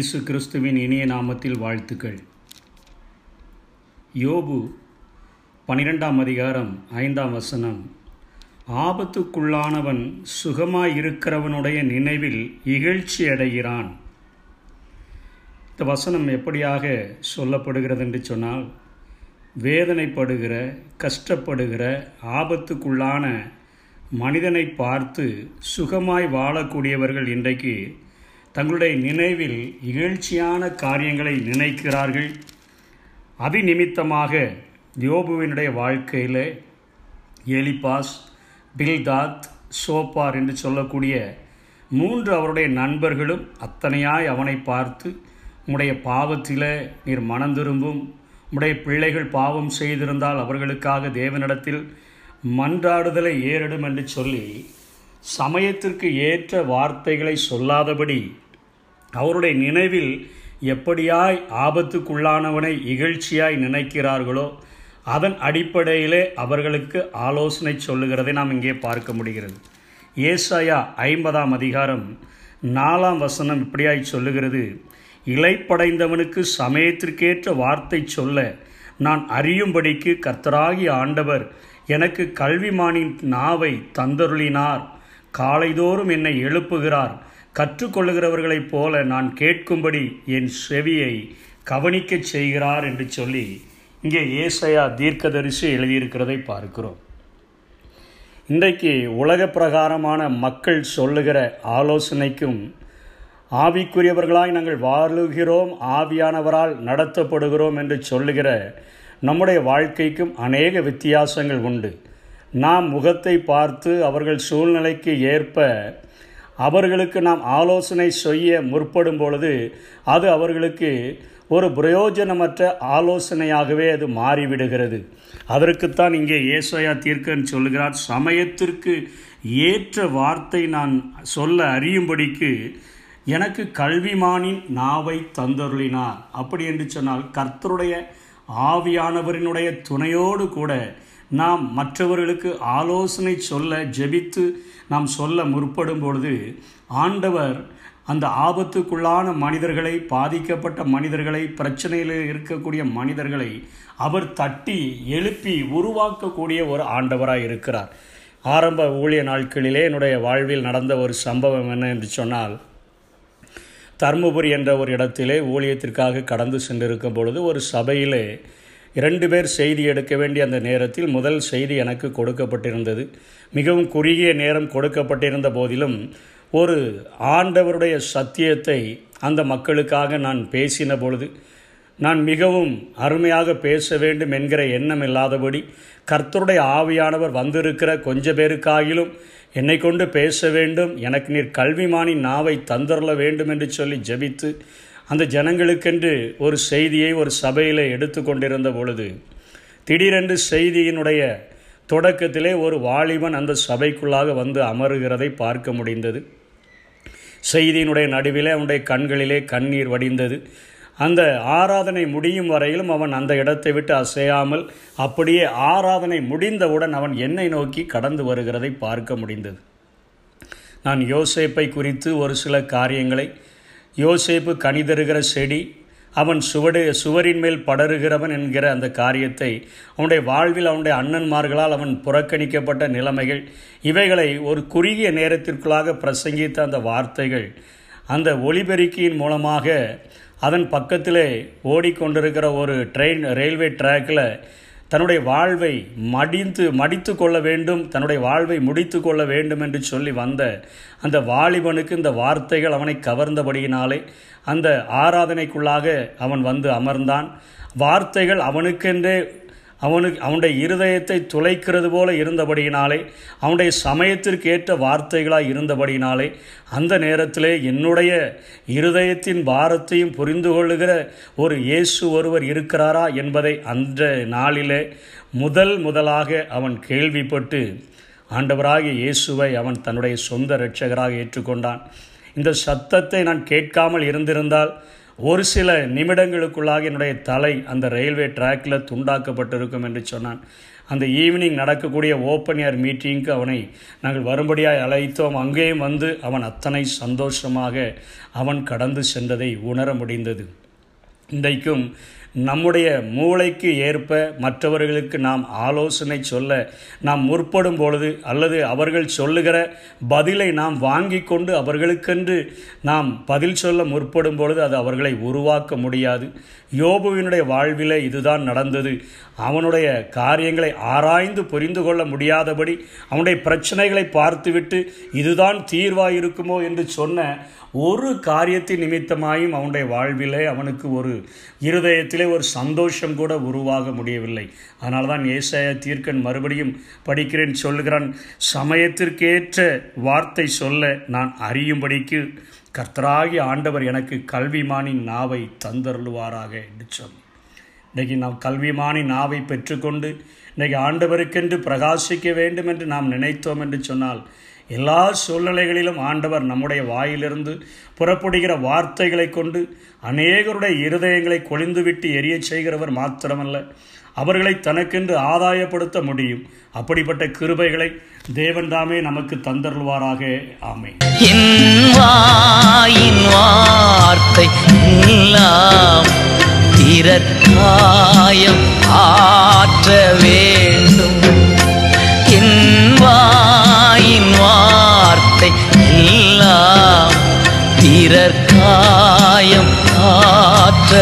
இயேசு கிறிஸ்துவின் இனிய நாமத்தில் வாழ்த்துக்கள். யோபு பனிரெண்டாம் அதிகாரம் ஐந்தாம் வசனம். ஆபத்துக்குள்ளானவன் சுகமாயிருக்கிறவனுடைய நினைவில் இகழ்ச்சி அடைகிறான். இந்த வசனம் எப்படியாக சொல்லப்படுகிறது என்று சொன்னால் வேதனைப்படுகிற கஷ்டப்படுகிற ஆபத்துக்குள்ளான மனிதனை பார்த்து சுகமாய் வாழக்கூடியவர்கள் இன்றைக்கு தங்களுடைய நினைவில் இகழ்ச்சியான காரியங்களை நினைக்கிறார்கள். அபிநிமித்தமாக யோபுவினுடைய வாழ்க்கையில் எலிபாஸ் பில்தாத் சோப்பார் என்று சொல்லக்கூடிய மூன்று அவருடைய நண்பர்களும் அத்தனையாய் அவனை பார்த்து உம்முடைய பாவத்தில் நீர் மனம் திரும்பும். உம்முடைய பிள்ளைகள் பாவம் செய்திருந்தால் அவர்களுக்காக தேவனிடத்தில் மன்றாடுதலை ஏறிடும் என்று சொல்லி சமயத்திற்கு ஏற்ற வார்த்தைகளை சொல்லாதபடி அவருடைய நினைவில் எப்படியாய் ஆபத்துக்குள்ளானவனை இகழ்ச்சியாய் நினைக்கிறார்களோ அதன் அடிப்படையிலே அவர்களுக்கு ஆலோசனை சொல்லுகிறதை நாம் இங்கே பார்க்க முடிகிறது. ஏசாயா ஐம்பதாம் அதிகாரம் நாலாம் வசனம் இப்படியாய் சொல்லுகிறது. இலைப்படைந்தவனுக்கு சமயத்திற்கேற்ற வார்த்தை சொல்ல நான் அறியும்படிக்கு கர்த்தராகி ஆண்டவர் எனக்கு கல்விமானின் நாவை தந்தருளினார். காலைதோறும் என்னை எழுப்புகிறார். கற்றுக்கொள்ளுகிறவர்களைப் போல நான் கேட்கும்படி என் செவியை கவனிக்கச் செய்கிறார் என்று சொல்லி இங்கே ஏசையா தீர்க்கதரிசி எழுதியிருக்கிறதை பார்க்கிறோம். இன்றைக்கு உலக பிரகாரமான மக்கள் சொல்லுகிற ஆலோசனைக்கும் ஆவிக்குரியவர்களாய் நாங்கள் வாழுகிறோம் ஆவியானவரால் நடத்தப்படுகிறோம் என்று சொல்லுகிற நம்முடைய வாழ்க்கைக்கும் அநேக வித்தியாசங்கள் உண்டு. நாம் முகத்தை பார்த்து அவர்கள் சூழ்நிலைக்கு ஏற்ப அவர்களுக்கு நாம் ஆலோசனை செய்ய முற்படும் பொழுது அது அவர்களுக்கு ஒரு பிரயோஜனமற்ற ஆலோசனையாகவே அது மாறிவிடுகிறது. அதற்குத்தான் இங்கே ஏசோயா தீர்க்கன் சொல்கிறார் சமயத்திற்கு ஏற்ற வார்த்தை நான் சொல்ல அறியும்படிக்கு எனக்கு கல்விமானின் நாவை தந்தருளினார். அப்படி என்று சொன்னால் கர்த்தருடைய ஆவியானவரினுடைய துணையோடு கூட நாம் மற்றவர்களுக்கு ஆலோசனை சொல்ல ஜெபித்து நாம் சொல்ல முற்படும் பொழுது ஆண்டவர் அந்த ஆபத்துக்குள்ளான மனிதர்களை பாதிக்கப்பட்ட மனிதர்களை பிரச்சனையில் இருக்கக்கூடிய மனிதர்களை அவர் தட்டி எழுப்பி உருவாக்கக்கூடிய ஒரு ஆண்டவராக இருக்கிறார். ஆரம்ப ஊழிய நாட்களிலே என்னுடைய வாழ்வில் நடந்த ஒரு சம்பவம் என்ன என்று சொன்னால் தர்மபுரி என்ற ஒரு இடத்திலே ஊழியத்திற்காக கடந்து சென்றிருக்கும் பொழுது ஒரு சபையிலே இரண்டு பேர் செய்தி எடுக்க வேண்டிய அந்த நேரத்தில் முதல் செய்தி எனக்கு கொடுக்கப்பட்டிருந்தது. மிகவும் குறுகிய நேரம் கொடுக்கப்பட்டிருந்த போதிலும் ஒரு ஆண்டவருடைய சத்தியத்தை அந்த மக்களுக்காக நான் பேசின பொழுது நான் மிகவும் அருமையாக பேச வேண்டும் என்கிற எண்ணம் இல்லாதபடி கர்த்தருடைய ஆவியானவர் வந்திருக்கிற கொஞ்ச பேருக்காகிலும் என்னை கொண்டு பேச வேண்டும். எனக்கு நீர் கல்விமானின் நாவை தந்தரல வேண்டும் என்று சொல்லி ஜபித்து அந்த ஜனங்களுக்கென்று ஒரு செய்தியை ஒரு சபையில் எடுத்து கொண்டிருந்த பொழுது திடீரென்று செய்தியினுடைய தொடக்கத்திலே ஒரு வாலிபன் அந்த சபைக்குள்ளாக வந்து அமருகிறதை பார்க்க முடிந்தது. செய்தியினுடைய நடுவிலே அவனுடைய கண்களிலே கண்ணீர் வடிந்தது. அந்த ஆராதனை முடியும் வரையிலும் அவன் அந்த இடத்தை விட்டு அசையாமல் அப்படியே ஆராதனை முடிந்தவுடன் அவன் என்னை நோக்கி கடந்து வருகிறதை பார்க்க முடிந்தது. நான் யோசேப்பை குறித்து ஒரு சில காரியங்களை யோசேப்பு கனிதருகிற செடி அவன் சுவடு சுவரின் மேல் படருகிறவன் என்கிற அந்த காரியத்தை அவனுடைய வாழ்வில் அவனுடைய அண்ணன்மார்களால் அவன் புறக்கணிக்கப்பட்ட நிலைமைகள் இவைகளை ஒரு குறுகிய நேரத்திற்குள்ளாக பிரசங்கித்த அந்த வார்த்தைகள் அந்த ஒளிபெருக்கியின் மூலமாக அதன் பக்கத்திலே ஓடிக்கொண்டிருக்கிற ஒரு ட்ரெயின் ரயில்வே ட்ராக்கில் தன்னுடைய வாழ்வை மடிந்து மடித்து கொள்ள வேண்டும் தன்னுடைய வாழ்வை முடித்து கொள்ள வேண்டும் என்று சொல்லி வந்த அந்த வாலிபனுக்கு இந்த வார்த்தைகள் அவனை கவர்ந்தபடியினாலே அந்த ஆராதனைக்குள்ளாக அவன் வந்து அமர்ந்தான். வார்த்தைகள் அவனுக்கென்றே அவனுக்கு அவனுடைய இருதயத்தை துளைக்கிறது போல இருந்தபடியினாலே அவனுடைய சமயத்திற்கு ஏற்ற வார்த்தைகளாக இருந்தபடியினாலே அந்த நேரத்திலே என்னுடைய இருதயத்தின் பாரத்தையும் புரிந்து கொள்ளுகிற ஒரு இயேசு ஒருவர் இருக்கிறாரா என்பதை அந்த நாளிலே முதல் முதலாக அவன் கேள்விப்பட்டு ஆண்டவராகிய இயேசுவை அவன் தன்னுடைய சொந்த இரட்சகராக ஏற்றுக்கொண்டான். இந்த சத்தத்தை நான் கேட்காமல் இருந்திருந்தால் ஒரு சில நிமிடங்களுக்குள்ளாக என்னுடைய தலை அந்த ரயில்வே ட்ராக்கில் துண்டாக்கப்பட்டிருக்கும் என்று சொன்னான். அந்த ஈவினிங் நடக்கக்கூடிய ஓப்பன் ஏர் மீட்டிங்க்கு அவனை நாங்கள் வரும்படியாக அழைத்தோம். அங்கேயும் வந்து அவன் அத்தனை சந்தோஷமாக அவன் கடந்து சென்றதை உணர முடிந்தது. இன்றைக்கும் நம்முடைய மூளைக்கு ஏற்ப மற்றவர்களுக்கு நாம் ஆலோசனை சொல்ல நாம் முற்படும் பொழுது அல்லது அவர்கள் சொல்லுகிற பதிலை நாம் வாங்கி கொண்டு அவர்களுக்கென்று நாம் பதில் சொல்ல முற்படும் பொழுது அது அவர்களை உருவாக்க முடியாது. யோபுவினுடைய வாழ்விலே இதுதான் நடந்தது. அவனுடைய காரியங்களை ஆராய்ந்து புரிந்து கொள்ள முடியாதபடி அவனுடைய பிரச்சனைகளை பார்த்துவிட்டு இதுதான் தீர்வாக இருக்குமோ என்று சொன்ன ஒரு காரியத்தின் நிமித்தமாயும் அவனுடைய வாழ்விலே அவனுக்கு ஒரு இருதயத்தில் ஒரு சந்தோஷம் கூட உருவாக முடியவில்லை. அதனால தான் ஏசாய தீர்க்கன் மறுபடியும் படிக்கிறேன் சொல்லுகிறான் சமயத்திற்கேற்ற வார்த்தை சொல்ல நான் அறியும்படிக்கு கர்த்தராகி ஆண்டவர் எனக்கு கல்விமானின் நாவை தந்தருள்வாராக என்று சொன்னார் இன்றைக்கி நாம் கல்விமானி நாவை பெற்றுக்கொண்டு இன்றைக்கி ஆண்டவருக்கென்று பிரகாசிக்க வேண்டும் என்று நாம் நினைத்தோம் என்று சொன்னால் எல்லா சூழ்நிலைகளிலும் ஆண்டவர் நம்முடைய வாயிலிருந்து புறப்படுகிற வார்த்தைகளை கொண்டு அநேகருடைய இருதயங்களை கொழிந்துவிட்டு எரிய செய்கிறவர் மாத்திரமல்ல. அவர்களை தனக்கென்று ஆதாயப்படுத்த முடியும். அப்படிப்பட்ட கிருபைகளை தேவன் தாமே நமக்கு தந்தருள்வாராக. ஆமை வாயின் வார்த்தை ஆற்றவே பிறர் காயம் ஆற்ற